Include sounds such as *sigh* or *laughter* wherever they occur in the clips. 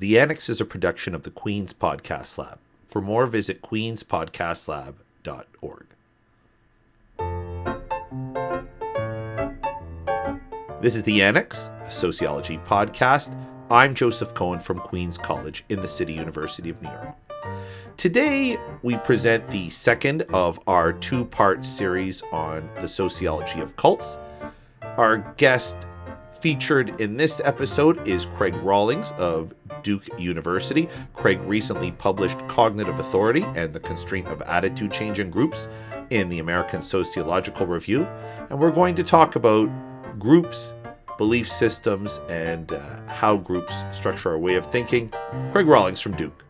The Annex is a production of the Queen's Podcast Lab. For more, visit queenspodcastlab.org. This is The Annex, a sociology podcast. I'm Joseph Cohen from Queen's College in the City University of New York. Today, we present the second of our two part series on the sociology of cults. Our guest featured in this episode is Craig Rawlings of Duke University. Craig recently published Cognitive Authority and the Constraint of Attitude Change in Groups in the American Sociological Review. And we're going to talk about groups, belief systems, and uh, how groups structure our way of thinking. Craig Rawlings from Duke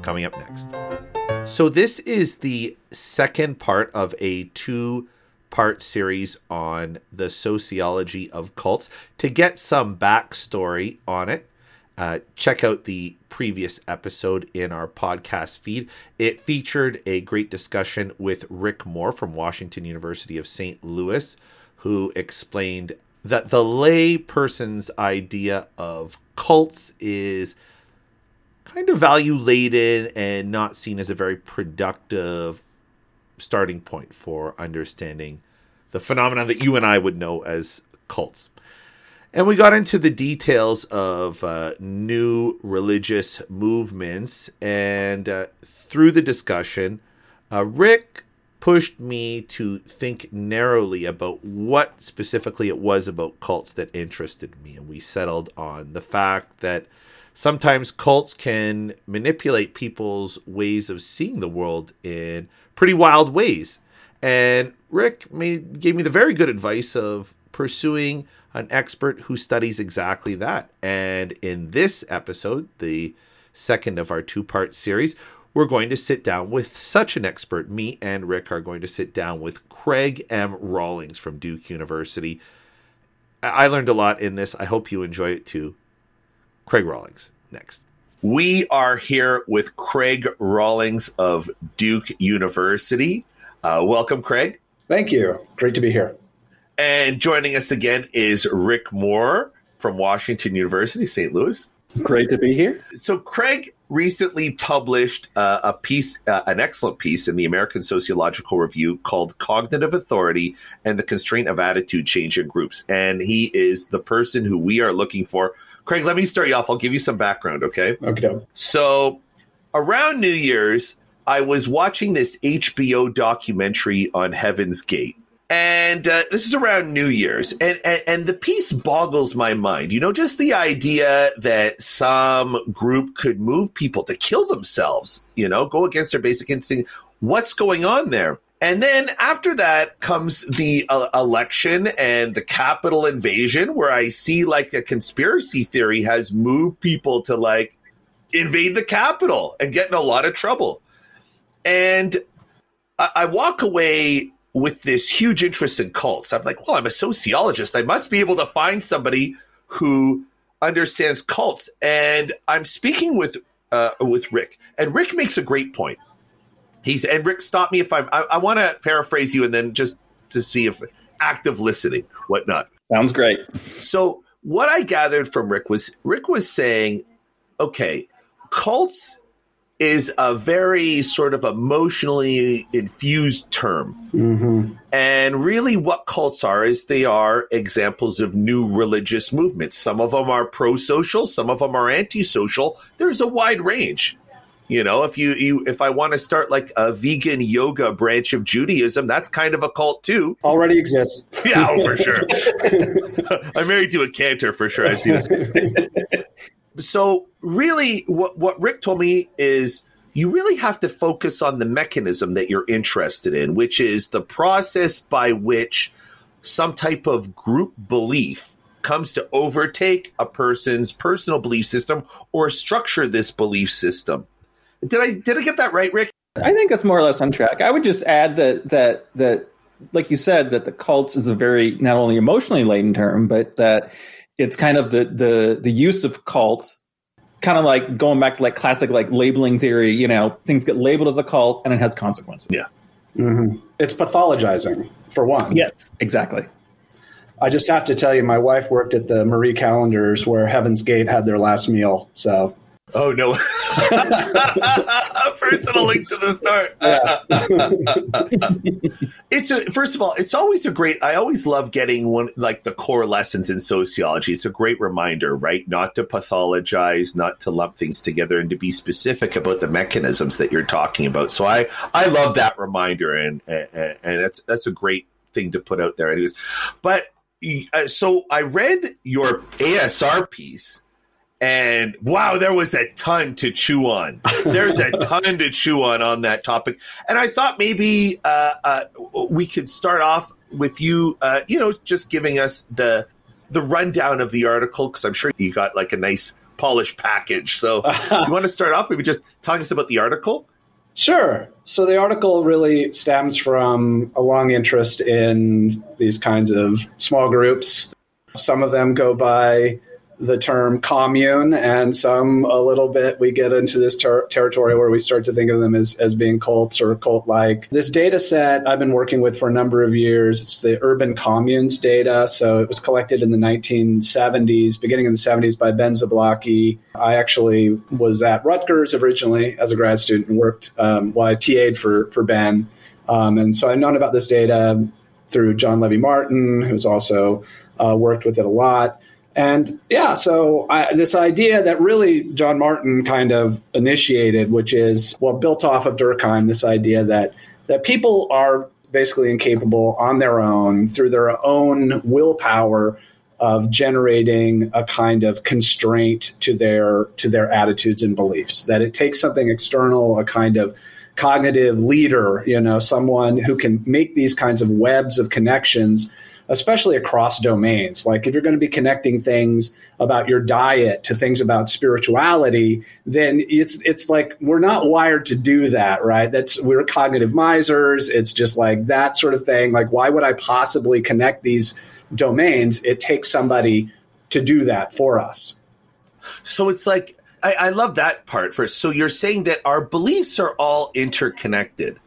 coming up next. So, this is the second part of a two part series on the sociology of cults. To get some backstory on it, uh, check out the previous episode in our podcast feed. It featured a great discussion with Rick Moore from Washington University of St. Louis, who explained that the lay person's idea of cults is kind of value laden and not seen as a very productive starting point for understanding the phenomenon that you and I would know as cults. And we got into the details of uh, new religious movements. And uh, through the discussion, uh, Rick pushed me to think narrowly about what specifically it was about cults that interested me. And we settled on the fact that sometimes cults can manipulate people's ways of seeing the world in pretty wild ways. And Rick made, gave me the very good advice of pursuing an expert who studies exactly that. And in this episode, the second of our two part series, we're going to sit down with such an expert. Me and Rick are going to sit down with Craig M. Rawlings from Duke University. I learned a lot in this. I hope you enjoy it too. Craig Rawlings next. We are here with Craig Rawlings of Duke University. Uh, welcome, Craig. Thank you. Great to be here. And joining us again is Rick Moore from Washington University, St. Louis. Great to be here. So, Craig recently published uh, a piece, uh, an excellent piece in the American Sociological Review called Cognitive Authority and the Constraint of Attitude Change in Groups. And he is the person who we are looking for Craig, let me start you off. I'll give you some background, okay? Okay. So, around New Year's, I was watching this HBO documentary on Heaven's Gate. And uh, this is around New Year's, and, and and the piece boggles my mind. You know, just the idea that some group could move people to kill themselves. You know, go against their basic instinct. What's going on there? And then after that comes the uh, election and the Capitol invasion, where I see like a conspiracy theory has moved people to like invade the Capitol and get in a lot of trouble. And I, I walk away with this huge interest in cults. I'm like, well, I'm a sociologist. I must be able to find somebody who understands cults. And I'm speaking with uh, with Rick, and Rick makes a great point He's and Rick, stop me if I'm. I, I want to paraphrase you and then just to see if active listening, whatnot. Sounds great. So what I gathered from Rick was Rick was saying, okay, cults is a very sort of emotionally infused term. Mm-hmm. And really, what cults are is they are examples of new religious movements. Some of them are pro social, some of them are anti social. There's a wide range. You know, if you, you if I want to start like a vegan yoga branch of Judaism, that's kind of a cult too. Already exists. *laughs* Yeah, oh, for sure. *laughs* I'm married to a cantor for sure. I see that. so really, what what Rick told me is you really have to focus on the mechanism that you're interested in, which is the process by which some type of group belief comes to overtake a person's personal belief system or structure this belief system. Did I did I get that right, Rick? I think that's more or less on track. I would just add that that that like you said that the cults is a very not only emotionally laden term, but that it's kind of the the the use of cults kind of like going back to like classic like labeling theory, you know, things get labeled as a cult and it has consequences. Yeah. Mm-hmm. It's pathologizing for one. Yes, exactly. I just have to tell you, my wife worked at the Marie Callender's where Heaven's Gate had their last meal. So Oh no! *laughs* Personal link to the start. *laughs* it's a first of all, it's always a great. I always love getting one like the core lessons in sociology. It's a great reminder, right? Not to pathologize, not to lump things together, and to be specific about the mechanisms that you're talking about. So I I love that reminder, and and, and that's that's a great thing to put out there, anyways. But uh, so I read your ASR piece and wow, there was a ton to chew on. There's a *laughs* ton to chew on on that topic. And I thought maybe uh, uh, we could start off with you, uh, you know, just giving us the the rundown of the article because I'm sure you got like a nice polished package. So *laughs* you want to start off maybe just talking us about the article? Sure. So the article really stems from a long interest in these kinds of small groups. Some of them go by the term commune, and some a little bit we get into this ter- territory where we start to think of them as, as being cults or cult like. This data set I've been working with for a number of years. It's the urban communes data. So it was collected in the 1970s, beginning in the 70s by Ben Zablocki. I actually was at Rutgers originally as a grad student and worked, um, well, I TA'd for, for Ben. Um, and so I've known about this data through John Levi Martin, who's also uh, worked with it a lot. And yeah, so I, this idea that really John Martin kind of initiated, which is well built off of Durkheim, this idea that that people are basically incapable on their own through their own willpower of generating a kind of constraint to their to their attitudes and beliefs. That it takes something external, a kind of cognitive leader, you know, someone who can make these kinds of webs of connections especially across domains. Like if you're going to be connecting things about your diet to things about spirituality, then it's it's like we're not wired to do that, right? That's we're cognitive misers. It's just like that sort of thing. Like why would I possibly connect these domains? It takes somebody to do that for us. So it's like I, I love that part first. So you're saying that our beliefs are all interconnected.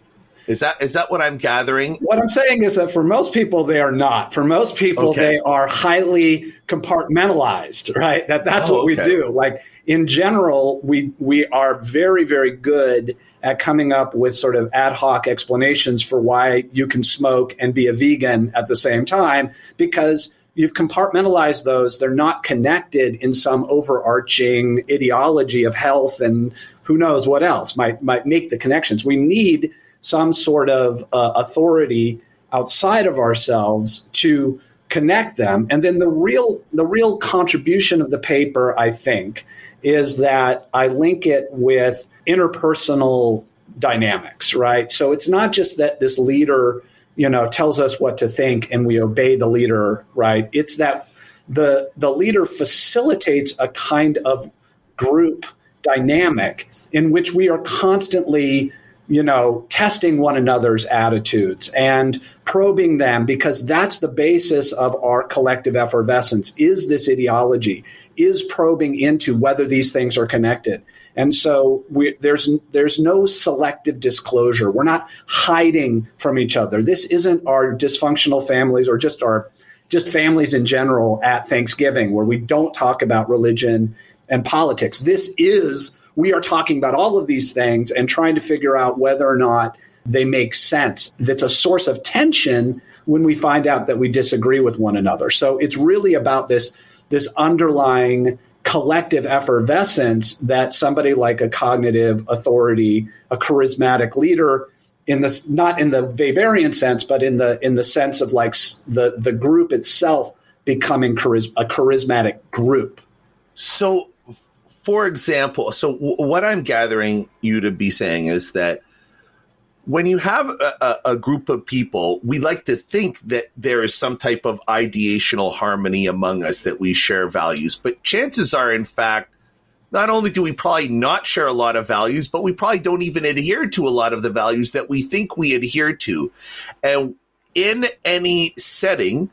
Is that is that what I'm gathering? What I'm saying is that for most people they are not. For most people okay. they are highly compartmentalized, right? That that's oh, what we oh, do. Like in general, we we are very very good at coming up with sort of ad hoc explanations for why you can smoke and be a vegan at the same time because you've compartmentalized those. They're not connected in some overarching ideology of health and who knows what else might might make the connections. We need some sort of uh, authority outside of ourselves to connect them. And then the real the real contribution of the paper, I think, is that I link it with interpersonal dynamics, right? So it's not just that this leader, you know, tells us what to think and we obey the leader, right? It's that the the leader facilitates a kind of group dynamic in which we are constantly you know, testing one another's attitudes and probing them because that's the basis of our collective effervescence is this ideology, is probing into whether these things are connected. And so we, there's there's no selective disclosure. We're not hiding from each other. This isn't our dysfunctional families or just our just families in general at Thanksgiving where we don't talk about religion and politics. This is we are talking about all of these things and trying to figure out whether or not they make sense. That's a source of tension when we find out that we disagree with one another. So it's really about this this underlying collective effervescence that somebody like a cognitive authority, a charismatic leader, in this not in the Weberian sense, but in the in the sense of like the the group itself becoming a charismatic group. So for example, so w- what I'm gathering you to be saying is that when you have a, a, group of people, we like to think that there is some type of ideational harmony among us, that we share values. But chances are, in fact, not only do we probably not share a lot of values, but we probably don't even adhere to a lot of the values that we think we adhere to. And in any setting,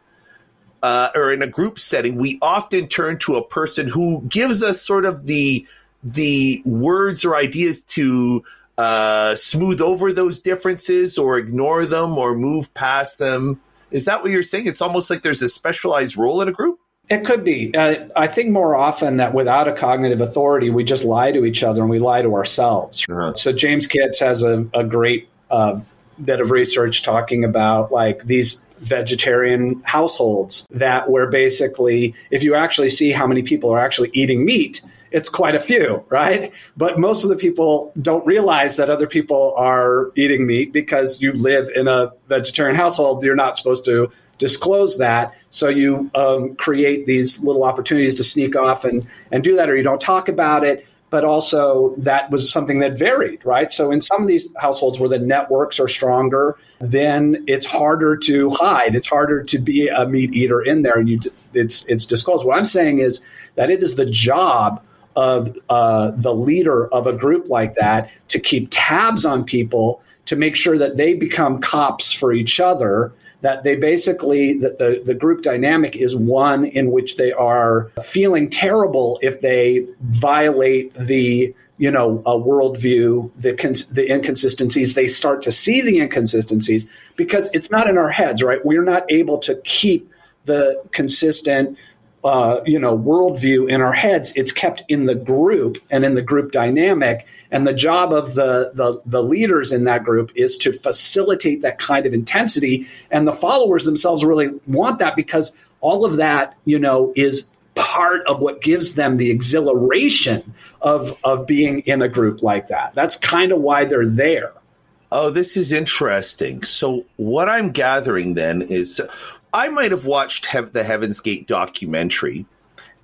uh, or in a group setting, we often turn to a person who gives us sort of the the words or ideas to uh, smooth over those differences or ignore them or move past them. Is that what you're saying? It's almost like there's a specialized role in a group. It could be. Uh, I think more often that without a cognitive authority, we just lie to each other and we lie to ourselves. Uh-huh. So James Kitts has a, a great uh, bit of research talking about like these vegetarian households that where basically if you actually see how many people are actually eating meat it's quite a few right? But most of the people don't realize that other people are eating meat because you live in a vegetarian household. You're not supposed to disclose that. So you um, create these little opportunities to sneak off and, and do that or you don't talk about it but also that was something that varied, right? So in some of these households where the networks are stronger, then it's harder to hide. It's harder to be a meat eater in there, and you it's it's disclosed. What I'm saying is that it is the job of uh, the leader of a group like that to keep tabs on people to make sure that they become cops for each other that they basically that the, the group dynamic is one in which they are feeling terrible if they violate the you know a worldview the cons- the inconsistencies. They start to see the inconsistencies because it's not in our heads right? We're not able to keep the consistent uh, you know worldview in our heads it's kept in the group and in the group dynamic and the job of the, the, the leaders in that group is to facilitate that kind of intensity. And the followers themselves really want that because all of that, you know, is part of what gives them the exhilaration of of being in a group like that. That's kind of why they're there. Oh, this is interesting. So what I'm gathering then is I might have watched the Heaven's Gate documentary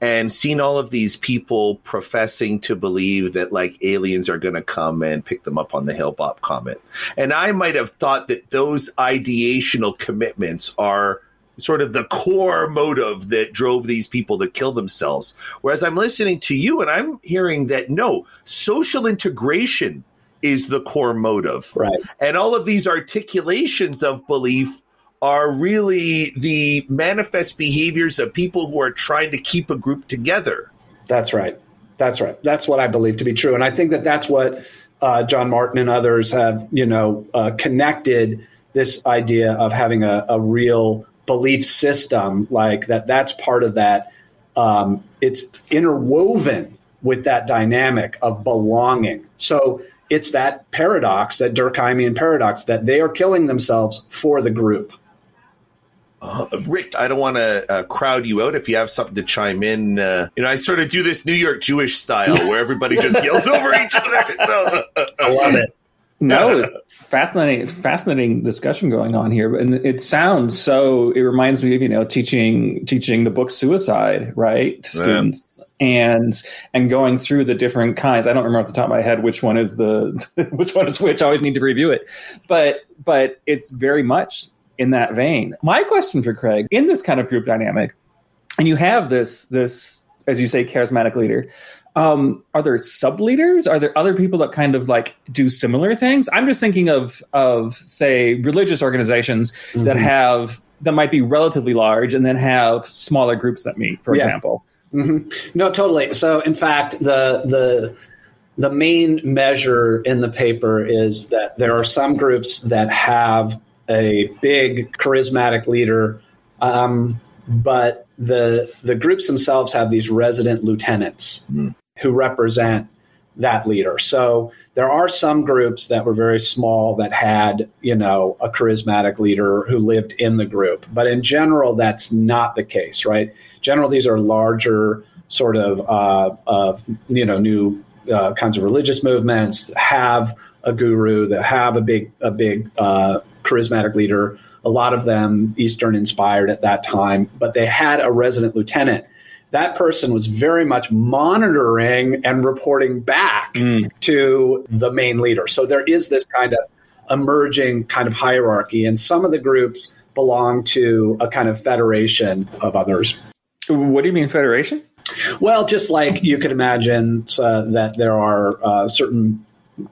and seen all of these people professing to believe that like aliens are going to come and pick them up on the Hale-Bopp comet. And I might have thought that those ideational commitments are sort of the core motive that drove these people to kill themselves. Whereas I'm listening to you and I'm hearing that no, social integration is the core motive. Right. And all of these articulations of belief are really the manifest behaviors of people who are trying to keep a group together. That's right. That's right. That's what I believe to be true, and I think that that's what uh, John Martin and others have, you know, uh, connected this idea of having a, a, real belief system like that. That's part of that. Um, it's interwoven with that dynamic of belonging. So it's that paradox, that Durkheimian paradox, that they are killing themselves for the group. Uh, Rick, I don't want to uh, crowd you out if you have something to chime in. Uh, you know, I sort of do this New York Jewish style where everybody just *laughs* yells over each other. So. I love it. No, *laughs* fascinating, fascinating discussion going on here, and it sounds so. It reminds me of you know teaching teaching the book Suicide, right, to students, and and going through the different kinds. I don't remember off the top of my head which one is the *laughs* which one is which. I always need to review it, but but it's very much in that vein. My question for Craig in this kind of group dynamic, and you have this this as you say charismatic leader. Um, are there sub leaders? Are there other people that kind of like do similar things? I'm just thinking of of say religious organizations mm-hmm. that have that might be relatively large and then have smaller groups that meet, for yeah. example. Mm-hmm. No, totally. So, in fact, the the the main measure in the paper is that there are some groups that have a big charismatic leader, um, but the the groups themselves have these resident lieutenants mm. who represent that leader. So there are some groups that were very small that had, you know, a charismatic leader who lived in the group. But in general, that's not the case, right? General, these are larger sort of, uh, uh, you know, new uh, kinds of religious movements that have a guru that have a big, a big uh, charismatic leader, a lot of them Eastern inspired at that time, but they had a resident lieutenant. That person was very much monitoring and reporting back mm. to the main leader. So there is this kind of emerging kind of hierarchy, and some of the groups belong to a kind of federation of others. What do you mean, federation? Well, just like you could imagine uh, that there are uh, certain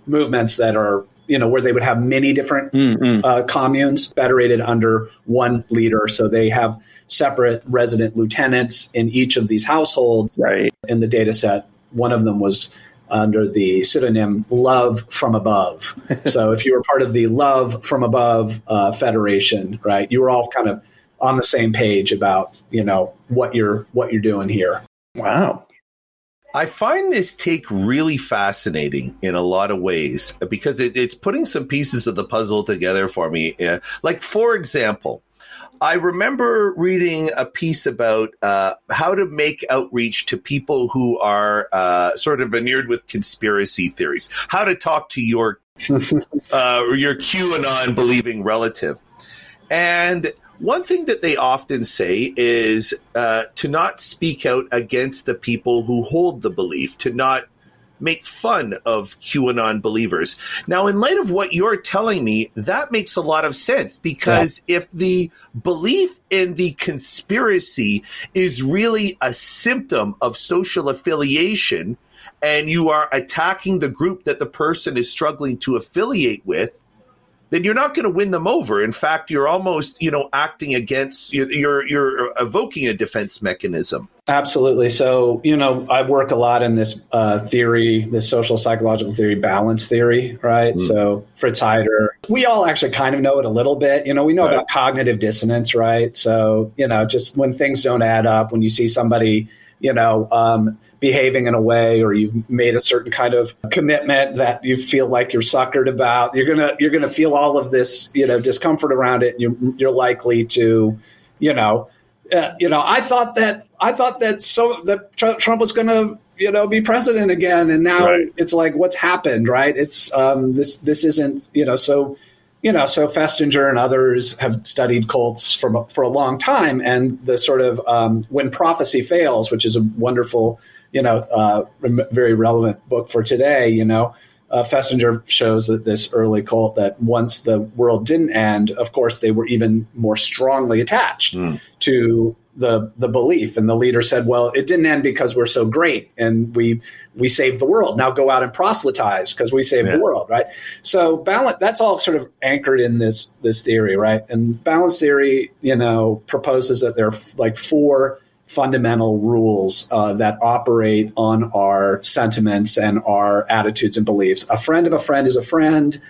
movements that are you know, where they would have many different mm-hmm. uh, communes federated under one leader. So they have separate resident lieutenants in each of these households. Right. In the data set, one of them was under the pseudonym Love from Above. *laughs* so if you were part of the Love from Above uh, Federation, right, you were all kind of on the same page about you know what you're what you're doing here. Wow. I find this take really fascinating in a lot of ways because it, it's putting some pieces of the puzzle together for me. Uh, like, for example, I remember reading a piece about uh, how to make outreach to people who are uh, sort of veneered with conspiracy theories, how to talk to your *laughs* uh, your QAnon believing relative. And one thing that they often say is uh, to not speak out against the people who hold the belief, to not make fun of QAnon believers. Now, in light of what you're telling me, that makes a lot of sense because yeah. if the belief in the conspiracy is really a symptom of social affiliation, and you are attacking the group that the person is struggling to affiliate with, then you're not going to win them over. In fact, you're almost, you know, acting against, you're, you're evoking a defense mechanism. Absolutely. So, you know, I work a lot in this uh, theory, this social psychological theory, balance theory, right? Mm. So, Fritz Heider, we all actually kind of know it a little bit. You know, we know right. about cognitive dissonance, right? So, you know, just when things don't add up, when you see somebody, you know, um, behaving in a way or you've made a certain kind of commitment that you feel like you're suckered about you're gonna you're gonna feel all of this you know discomfort around it you're, you're likely to you know uh, you know i thought that i thought that so that trump was gonna you know be president again and now right. it's like what's happened right it's um this this isn't you know so you know, so Festinger and others have studied cults for for a long time, and the sort of um, when prophecy fails, which is a wonderful you know, uh, very relevant book for today, you know, uh, Festinger shows that this early cult that once the world didn't end, of course, they were even more strongly attached mm. to the the belief. And the leader said, "Well, it didn't end because we're so great and we we saved the world. Now go out and proselytize because we saved yeah. the world, right?" So balance that's all sort of anchored in this this theory, right? And balance theory, you know, proposes that there are like four fundamental rules uh, that operate on our sentiments and our attitudes and beliefs. A friend of a friend is a friend.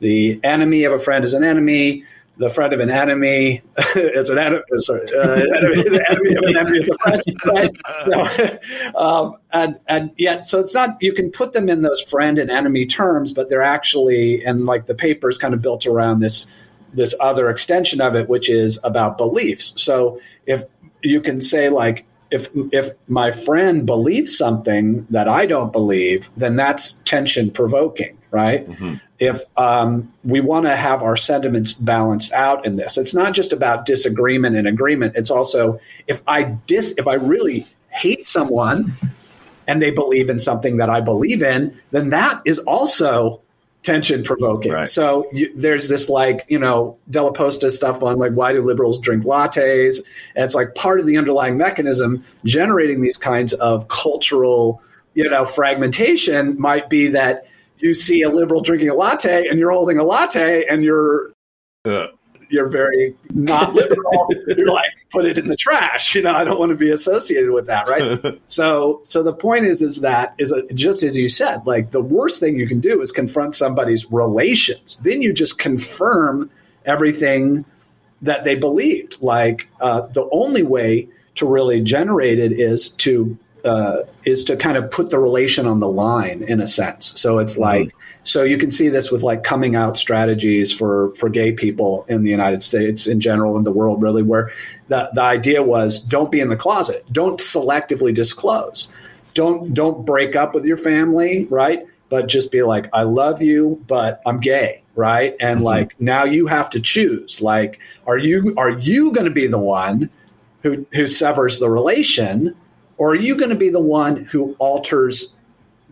The enemy of a friend is an enemy. The friend of an enemy *laughs* it's an enemy. Sorry, uh, *laughs* enemy, enemy of an enemy is a friend. So, *laughs* um, and and yet, so it's not. You can put them in those friend and enemy terms, but they're actually and like the paper is kind of built around this this other extension of it, which is about beliefs. So if you can say like if if my friend believes something that I don't believe, then that's tension provoking, right? Mm-hmm. If um, we want to have our sentiments balanced out in this, it's not just about disagreement and agreement. It's also if I dis if I really hate someone and they believe in something that I believe in, then that is also tension provoking. Right. So you, there's this like, you know, DellaPosta stuff on like, why do liberals drink lattes? And it's like part of the underlying mechanism generating these kinds of cultural, you know, fragmentation might be that you see a liberal drinking a latte and you're holding a latte and you're uh you're very not liberal. *laughs* you're like, put it in the trash. You know, I don't want to be associated with that, right? *laughs* so, so the point is, is that is a, just as you said, like the worst thing you can do is confront somebody's relations. Then you just confirm everything that they believed. Like uh, the only way to really generate it is to uh, is to kind of put the relation on the line in a sense. So it's mm-hmm. like mm-hmm. so you can see this with like coming out strategies for for gay people in the United States in general in the world really where the the idea was don't be in the closet, don't selectively disclose, don't don't break up with your family, right? But just be like I love you, but I'm gay, right? And mm-hmm. like now you have to choose. Like are you are you going to be the one who who severs the relation? Or are you going to be the one who alters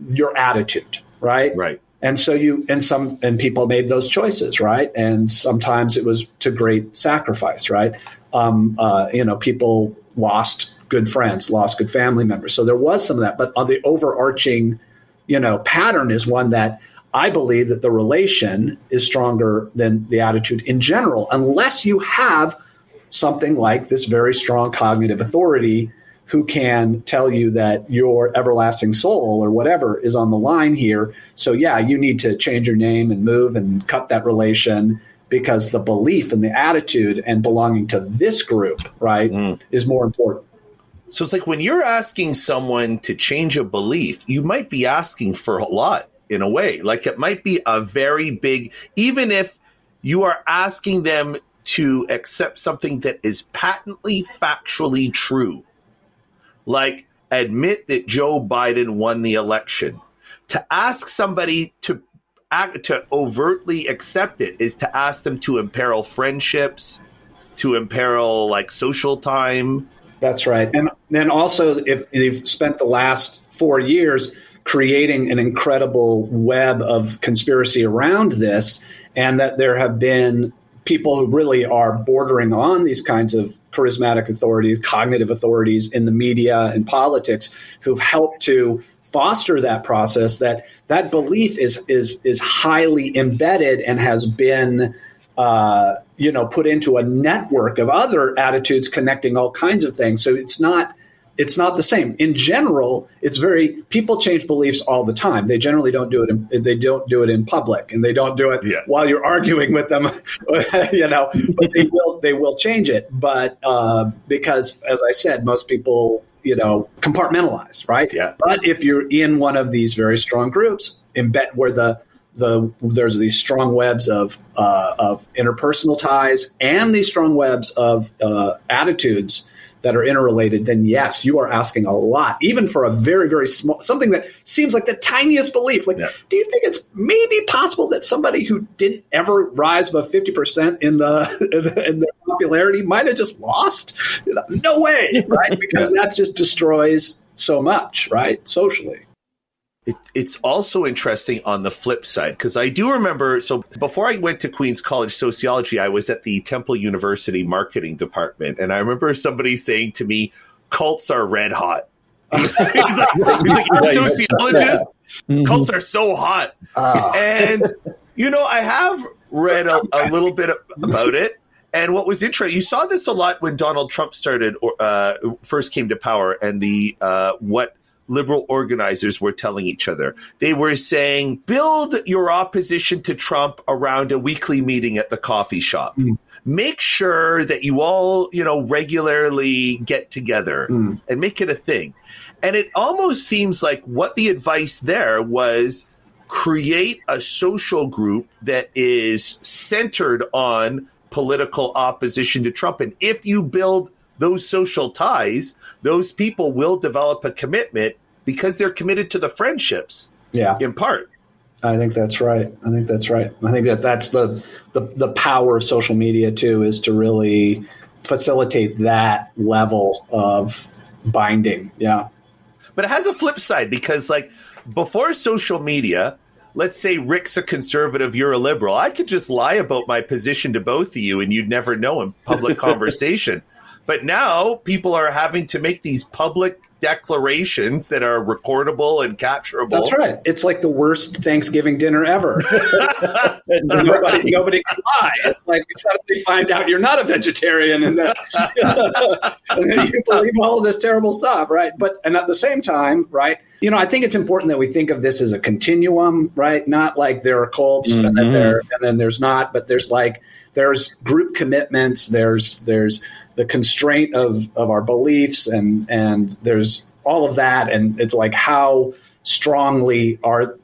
your attitude right? Right. And so you and some and people made those choices right? And sometimes it was to great sacrifice right? Um, uh, you know people lost good friends lost good family members. So there was some of that but on the overarching you know pattern is one that i believe that the relation is stronger than the attitude in general unless you have something like this very strong cognitive authority who can tell you that your everlasting soul or whatever is on the line here. So, yeah, you need to change your name and move and cut that relation because the belief and the attitude and belonging to this group, right, mm. is more important. So it's like when you're asking someone to change a belief, you might be asking for a lot in a way. Like it might be a very big, even if you are asking them to accept something that is patently factually true, like admit that Joe Biden won the election. To ask somebody to act, to overtly accept it is to ask them to imperil friendships, to imperil like social time. That's right. And then also, if they've spent the last four years creating an incredible web of conspiracy around this, and that there have been people who really are bordering on these kinds of charismatic authorities, cognitive authorities in the media and politics who've helped to foster that process that that belief is is is highly embedded and has been uh, you know put into a network of other attitudes connecting all kinds of things. So it's not it's not the same. In general, it's very people change beliefs all the time. They generally don't do it. In, they don't do it in public, and they don't do it yeah. while you're arguing with them. *laughs* you know, but they will. They will change it. But uh, because, as I said, most people you know compartmentalize, right? Yeah. But if you're in one of these very strong groups, embed where the the there's these strong webs of uh, of interpersonal ties and these strong webs of uh, attitudes that are interrelated, then yes, you are asking a lot, even for a very, very small, something that seems like the tiniest belief. Like, yeah. do you think it's maybe possible that somebody who didn't ever rise above 50% *laughs* in the, in the, popularity might have just lost? No way, *laughs* right? Because that just destroys so much, right? Socially. It, it's also interesting on the flip side because I do remember. So before I went to Queens College sociology, I was at the Temple University marketing department, and I remember somebody saying to me, "Cults are red hot." *laughs* he's like, he's like *laughs* you're a sociologist. Mm-hmm. Cults are so hot, oh. and you know I have read a, a little bit *laughs* about it. And what was interesting, you saw this a lot when Donald Trump started, or uh, first came to power, and the uh, what liberal organizers were telling each other. They were saying, build your opposition to Trump around a weekly meeting at the coffee shop. Mm. Make sure that you all, you know, regularly get together mm. and make it a thing. And it almost seems like what the advice there was create a social group that is centered on political opposition to Trump. And if you build those social ties, those people will develop a commitment because they're committed to the friendships. Yeah. In part. I think that's right. I think that's right. I think that that's the, the the power of social media too is to really facilitate that level of binding. Yeah. But it has a flip side because like before social media, let's say Rick's a conservative, you're a liberal. I could just lie about my position to both of you and you'd never know in public *laughs* conversation. But now people are having to make these public declarations that are recordable and capturable. That's right. It's like the worst Thanksgiving dinner ever. *laughs* nobody, nobody can lie. It's like suddenly find out you're not a vegetarian and, that, *laughs* and then you believe all of this terrible stuff, right? But and at the same time, right? You know, I think it's important that we think of this as a continuum, right? Not like there are cults mm-hmm. and then there and then there's not, but there's like there's group commitments. There's there's the constraint of of our beliefs and and there's all of that and it's like how strongly are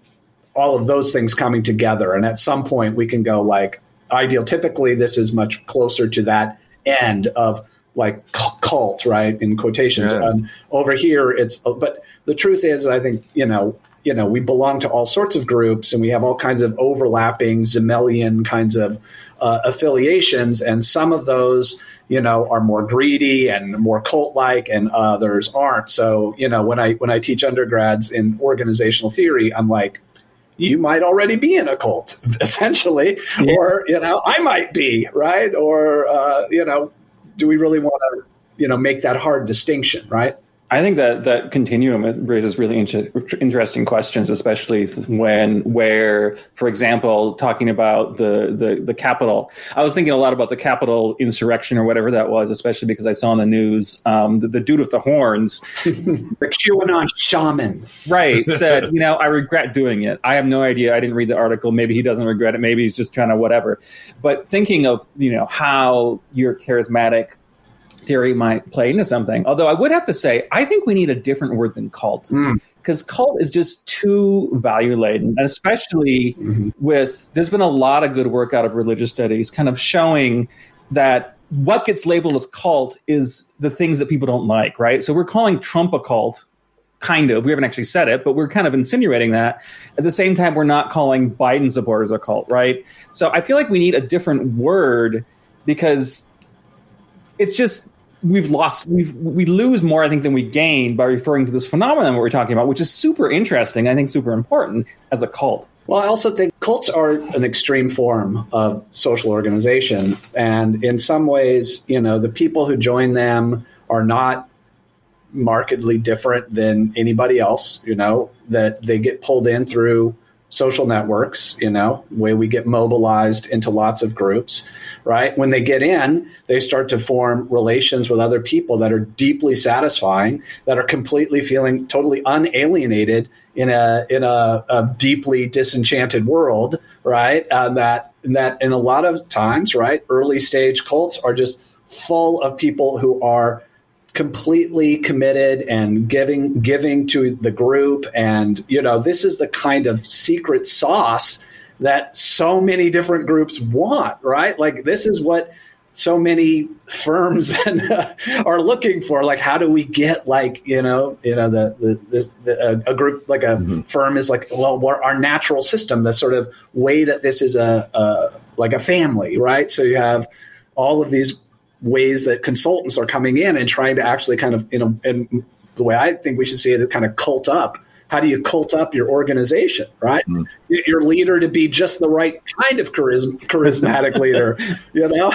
all of those things coming together and at some point we can go like ideal typically this is much closer to that end of like cult right in quotations yeah. and over here it's but the truth is i think you know you know we belong to all sorts of groups and we have all kinds of overlapping Simmelian kinds of uh, affiliations and some of those you know, are more greedy and more cult-like, and others aren't. So, you know, when I when I teach undergrads in organizational theory, I'm like, you might already be in a cult, *laughs* essentially, yeah. or you know, I might be, right? Or uh, you know, do we really want to, you know, make that hard distinction, right? I think that that continuum raises really inter- interesting questions, especially when, where, for example, talking about the, the the Capitol. I was thinking a lot about the Capitol insurrection or whatever that was, especially because I saw on the news um, the, the, dude with the horns, *laughs* the QAnon shaman, right, said, you know, I regret doing it. I have no idea. I didn't read the article. Maybe he doesn't regret it. Maybe he's just trying to whatever. But thinking of you know how your charismatic theory might play into something. Although I would have to say, I think we need a different word than cult because mm. cult is just too value laden, and especially mm-hmm. with there's been a lot of good work out of religious studies, kind of showing that what gets labeled as cult is the things that people don't like, right? So we're calling Trump a cult. Kind of. We haven't actually said it, but we're kind of insinuating that. At the same time, we're not calling Biden supporters a cult, right? So I feel like we need a different word because it's just we've lost we've we lose more i think than we gain by referring to this phenomenon what we're talking about which is super interesting i think super important as a cult. Well i also think cults are an extreme form of social organization. And in some ways you know the people who join them are not markedly different than anybody else you know that they get pulled in through social networks, you know, where we get mobilized into lots of groups, right? When they get in, they start to form relations with other people that are deeply satisfying, that are completely feeling totally unalienated in a in a, a deeply disenchanted world, right? Uh, that that in a lot of times, right, early stage cults are just full of people who are completely committed and giving giving to the group. And you know this is the kind of secret sauce that so many different groups want right? Like this is what so many firms *laughs* are looking for. Like how do we get like you know you know the the, the, the a group like a mm-hmm. firm is like well our natural system the sort of way that this is a, a like a family right? So you have all of these ways that consultants are coming in and trying to actually kind of, you know, and the way I think we should see it is kind of cult up. How do you cult up your organization, right? Mm. Your leader to be just the right kind of charism- charismatic leader, *laughs* you know?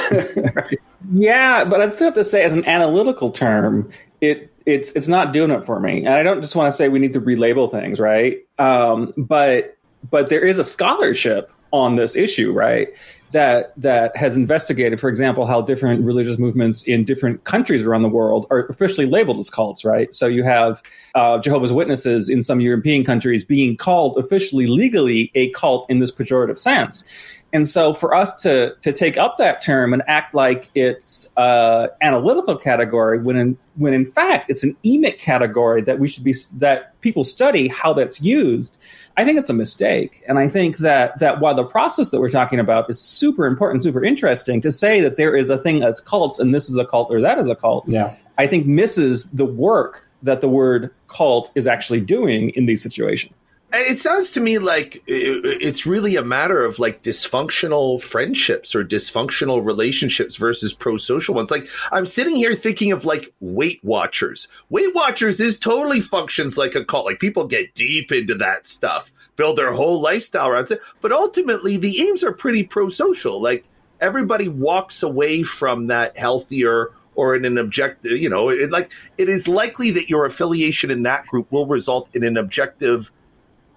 *laughs* yeah, but I'd still have to say, as an analytical term, it it's it's not doing it for me. And I don't just want to say we need to relabel things, right? Um, but but there is a scholarship on this issue, right? That that has investigated, for example, how different religious movements in different countries around the world are officially labeled as cults, right? So you have uh, Jehovah's Witnesses in some European countries being called officially, legally, a cult in this pejorative sense. And so for us to to take up that term and act like it's uh, analytical category when in, when in fact it's an emic category that we should be that people study how that's used, I think it's a mistake. And I think that that while the process that we're talking about is super important, super interesting, to say that there is a thing as cults and this is a cult or that is a cult, yeah. I think misses the work that the word cult is actually doing in these situations. It sounds to me like it's really a matter of like dysfunctional friendships or dysfunctional relationships versus pro social ones. Like I'm sitting here thinking of like Weight Watchers. Weight Watchers is totally functions like a cult. Like people get deep into that stuff, build their whole lifestyle around it. But ultimately, the aims are pretty pro social. Like everybody walks away from that healthier or in an objective, you know, it, like it is likely that your affiliation in that group will result in an objective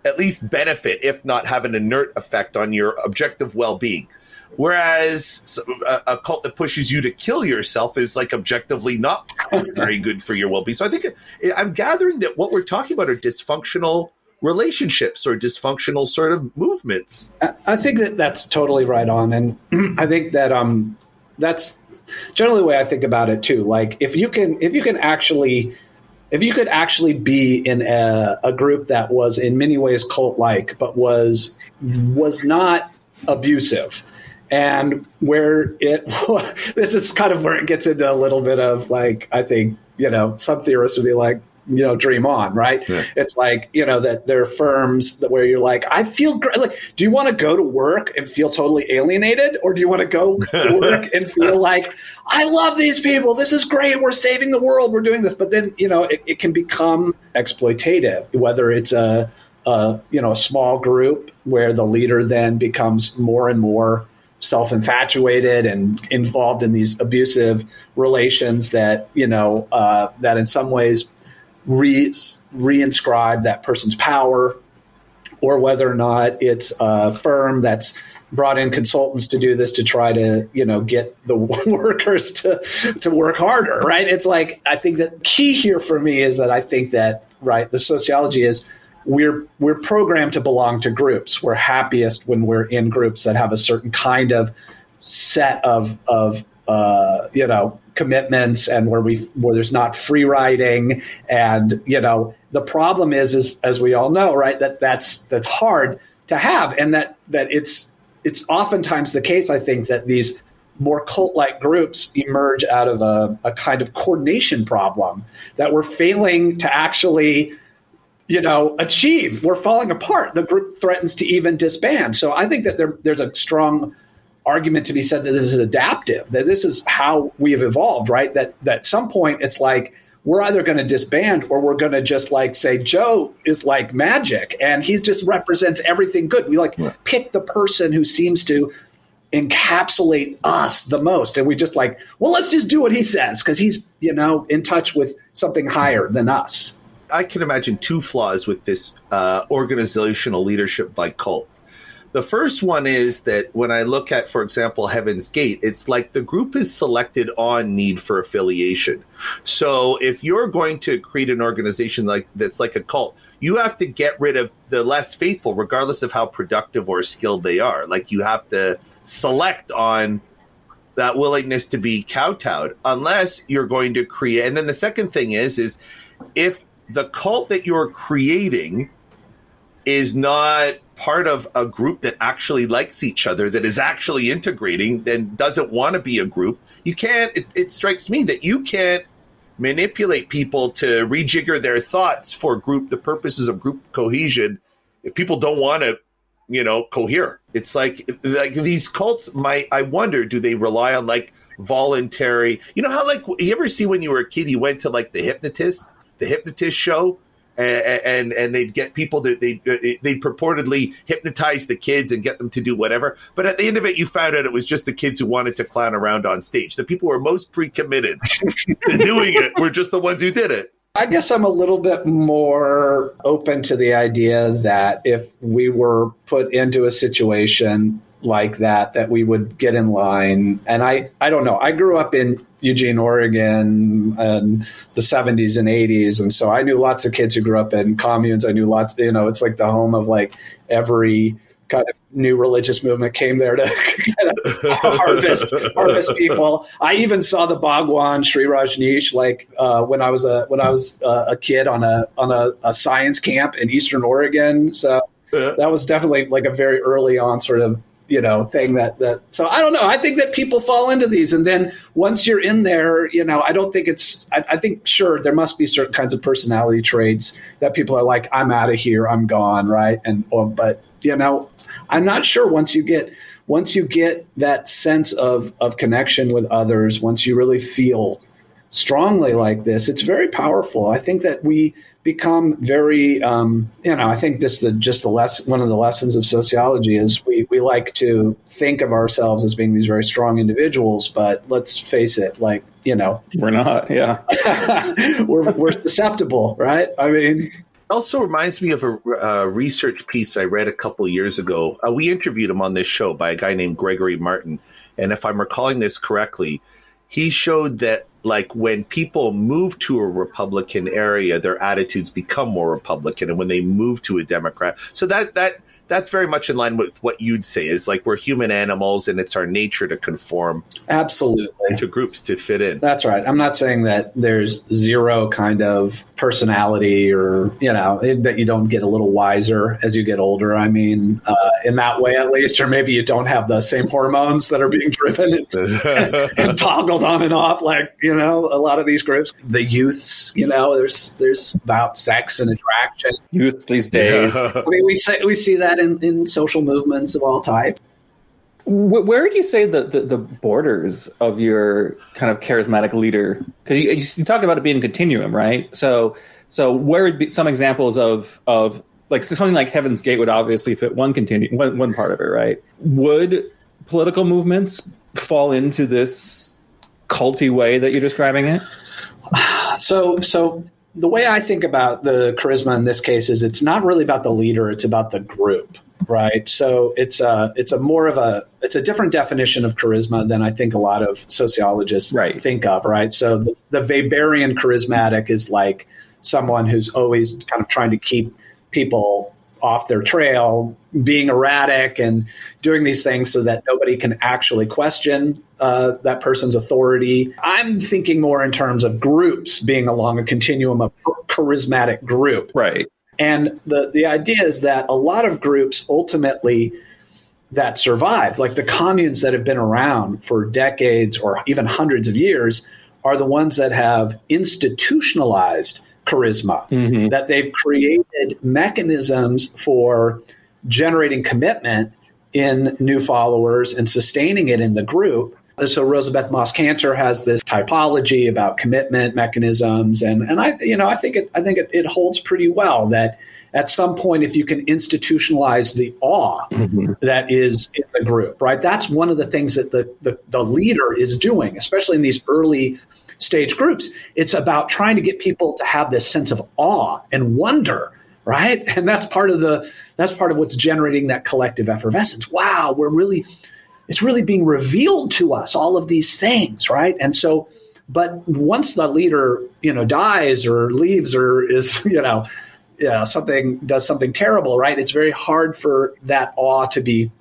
at least benefit, if not have an inert effect on your objective well being. Whereas a, a, cult that pushes you to kill yourself is like objectively not very good for your well being. So I think eh, I'm gathering that what we're talking about are dysfunctional relationships or dysfunctional sort of movements. I think that that's totally right on, and *clears throat* I think that um that's generally the way I think about it too. Like if you can if you can actually if you could actually be in a, a group that was in many ways cult like, but was was not abusive, and where it *laughs* this is kind of where it gets into a little bit of like I think you know some theorists would be like you know dream on right? Yeah. it's like you know that there are firms that where you're like i feel great like do you want to go to work and feel totally alienated? Or do you want to go to *laughs* work and feel like i love these people. This is great. We're saving the world. We're doing this. But then you know it, it can become exploitative whether it's a, a you know a small group where the leader then becomes more and more self infatuated and involved in these abusive relations that you know uh, that in some ways re reinscribe that person's power, or whether or not it's a firm that's brought in consultants to do this to try to you know get the *laughs* workers to to work harder right? It's like i think that key here for me is that i think that right the sociology is we're we're programmed to belong to groups. We're happiest when we're in groups that have a certain kind of set of of uh, you know commitments and where we where there's not free riding and you know the problem is is as we all know right that that's that's hard to have and that that it's it's oftentimes the case, I think, that these more cult like groups emerge out of a, a, kind of coordination problem that we're failing to actually you know achieve. We're falling apart. The group threatens to even disband. So i think that there, there's a strong argument to be said that this is adaptive that this is how we have evolved right that that at some point it's like we're either going to disband or we're going to just like say Joe is like magic and he just represents everything good. We like yeah. pick the person who seems to encapsulate us the most and we just like, well, let's just do what he says because he's, you know, in touch with something higher than us. I can imagine two flaws with this uh, organizational leadership by cult. The first one is that when I look at, for example, Heaven's Gate, it's like the group is selected on need for affiliation. So if you're going to create an organization like that's like a cult, you have to get rid of the less faithful, regardless of how productive or skilled they are. Like you have to select on that willingness to be kowtowed, unless you're going to create. And then the second thing is, is if the cult that you're creating is not part of a group that actually likes each other, that is actually integrating, and doesn't want to be a group, you can't. It, it strikes me that you can't manipulate people to rejigger their thoughts for group the purposes of group cohesion if people don't want to you know cohere it's like like these cults might i wonder do they rely on like voluntary you know how like you ever see when you were a kid you went to like the hypnotist the hypnotist show and and, and they'd get people that they uh, they purportedly hypnotize the kids and get them to do whatever. But at the end of it, you found out it was just the kids who wanted to clown around on stage. The people who were most pre-committed *laughs* to doing it were just the ones who did it. I guess I'm a little bit more open to the idea that if we were put into a situation like that, that we would get in line. And I, I don't know. I grew up in Eugene, Oregon, and the 70s and 80s, and so I knew lots of kids who grew up in communes. I knew lots. You know, it's like the home of like every kind of new religious movement came there to *laughs* kind of harvest harvest people. I even saw the Bhagwan Shree Rajneesh like uh, when I was a when I was uh, a kid on a on a, a, science camp in Eastern Oregon. So that was definitely like a very early on sort of you know thing that that so i don't know. I think that people fall into these and then once you're in there you know i don't think it's i, I think sure there must be certain kinds of personality traits that people are like i'm out of here i'm gone right? And or, but you know i'm not sure once you get once you get that sense of of connection with others once you really feel strongly like this it's very powerful. I think that we become very um, you know i think this the just the less one of the lessons of sociology is we, we like to think of ourselves as being these very strong individuals but let's face it like you know we're not yeah *laughs* we're, we're susceptible right i mean also reminds me of a uh, research piece I read a couple years ago. Uh, we interviewed him on this show by a guy named Gregory Martin. And if I'm recalling this correctly, he showed that like when people move to a Republican area, their attitudes become more Republican, and when they move to a Democrat, so that that that's very much in line with what you'd say is like we're human animals and it's our nature to conform absolutely. to groups to fit in. That's right. I'm not saying that there's zero kind of personality or you know that you don't get a little wiser as you get older. I mean uh, in that way at least or maybe you don't have the same hormones that are being driven and, *laughs* and toggled on and off like you know a lot of these groups. The youths you know there's there's about sex and attraction. Youth these days. I mean we say we see that in, in social movements of all types. Where would you say the, the, the, borders of your kind of charismatic leader? Because you, you talk about it being continuum, right? So so where would be some examples of of like something like Heaven's Gate would obviously fit one continue one, one part of it, right? Would political movements fall into this culty way that you're describing it? So so the way I think about the charisma in this case is it's not really about the leader; it's about the group, right? So it's a it's a more of a it's a different definition of charisma than I think a lot of sociologists right. think of, right? So the, the Weberian charismatic is like someone who's always kind of trying to keep people off their trail, being erratic and doing these things so that nobody can actually question uh, that person's authority. I'm thinking more in terms of groups being along a continuum of charismatic group. Right. And the, the idea is that a lot of groups ultimately that survive, like the communes that have been around for decades or even hundreds of years, are the ones that have institutionalized charisma, mm-hmm. that they've created mechanisms for generating commitment in new followers and sustaining it in the group. So Rosabeth Moss Kanter has this typology about commitment mechanisms, and and I you know I think it I think it, it holds pretty well that at some point if you can institutionalize the awe mm-hmm. that is in the group, right? That's one of the things that the, the the leader is doing, especially in these early stage groups. It's about trying to get people to have this sense of awe and wonder, right? And that's part of the that's part of what's generating that collective effervescence. Wow, we're really it's really being revealed to us all of these things, right? And so but once the leader, you know, dies or leaves or is, *laughs* you know, yeah, something does something terrible, right? It's very hard for that awe to be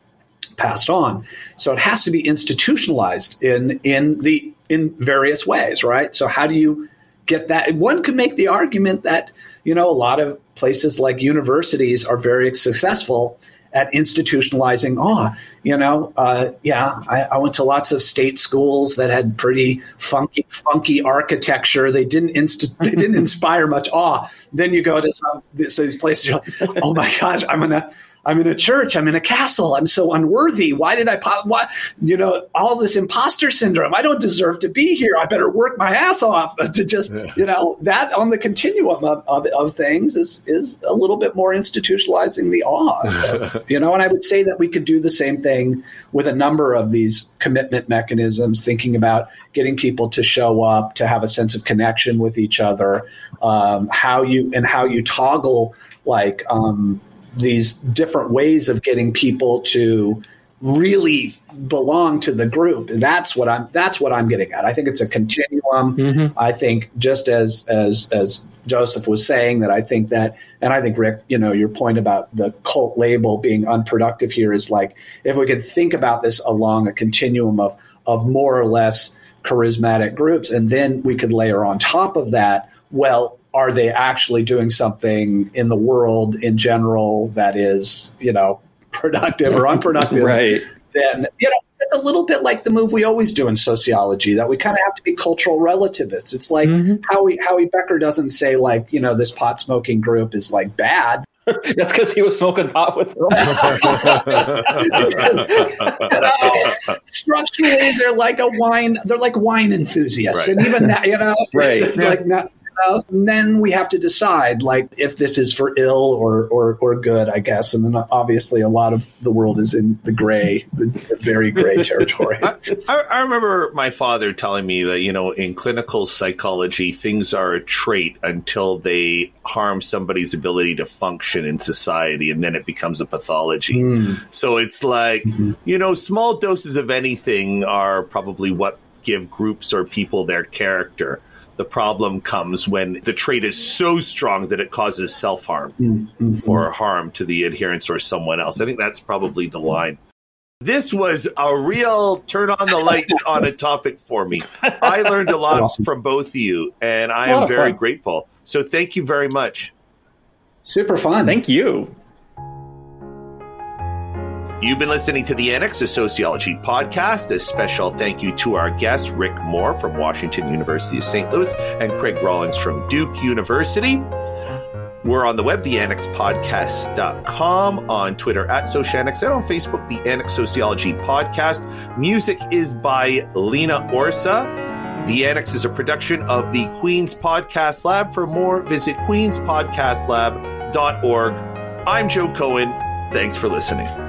passed on. So it has to be institutionalized in in the in various ways, right? So how do you get that? One could make the argument that you know a lot of places like universities are very successful at institutionalizing awe. You know, uh, yeah, I, I, went to lots of state schools that had pretty funky, funky architecture. They didn't inst- *laughs* they didn't inspire much awe. Then you go to some so these places, you're like, oh my gosh, I'm gonna I'm in a church. I'm in a castle. I'm so unworthy. Why did I pop? What you know? All this imposter syndrome. I don't deserve to be here. I better work my ass off *laughs* to just yeah. you know that on the continuum of, of, of, things is is a little bit more institutionalizing the awe. *laughs* you know, and I would say that we could do the same thing with a number of these commitment mechanisms. Thinking about getting people to show up, to have a sense of connection with each other, um, how you and how you toggle like. Um, these different ways of getting people to really belong to the group. And that's what I'm that's what I'm getting at. I think it's a continuum. Mm-hmm. I think just as as as Joseph was saying that I think that and I think Rick, you know, your point about the cult label being unproductive here is like if we could think about this along a continuum of of more or less charismatic groups and then we could layer on top of that well are they actually doing something in the world in general that is, you know, *laughs* productive or unproductive? right. Then, you know, it's a little bit like the move we always do in sociology that we kind of have to be cultural relativists. It's like mm-hmm. Howie, Howie Becker doesn't say like, you know, this pot smoking group is like bad. *laughs* That's because he was smoking pot with them. *laughs* you know, structurally, they're like a wine. They're like wine enthusiasts, right. and even now, you know, right. like not, about, then we have to decide like if this is for ill or or, or good, I guess. And then obviously a lot of the world is in the gray, the, the very gray *laughs* territory. I, I, remember my father telling me that you know in clinical psychology things are a trait until they harm somebody's ability to function in society, and then it becomes a pathology. Mm. So it's like mm-hmm. you know small doses of anything are probably what give groups or people their character. The problem comes when the trait is so strong that it causes self harm mm-hmm. or harm to the adherents or someone else. I think that's probably the line. This was a real turn on the lights on a topic for me. I learned a lot awesome. from both of you, and I am very fun. grateful. So thank you very much. Super fun. Thank you. You've been listening to the Annex, a sociology podcast. A special thank you to our guests, Rick Moore from Washington University of St. Louis and Craig Rawlings from Duke University. We're on the web, theannexpodcast.com, on Twitter at Sociannex, and on Facebook, the Annex Sociology Podcast. Music is by Lena Orsa. The Annex is a production of the Queen's Podcast Lab. For more, visit queenspodcastlab.org. I'm Joe Cohen. Thanks for listening.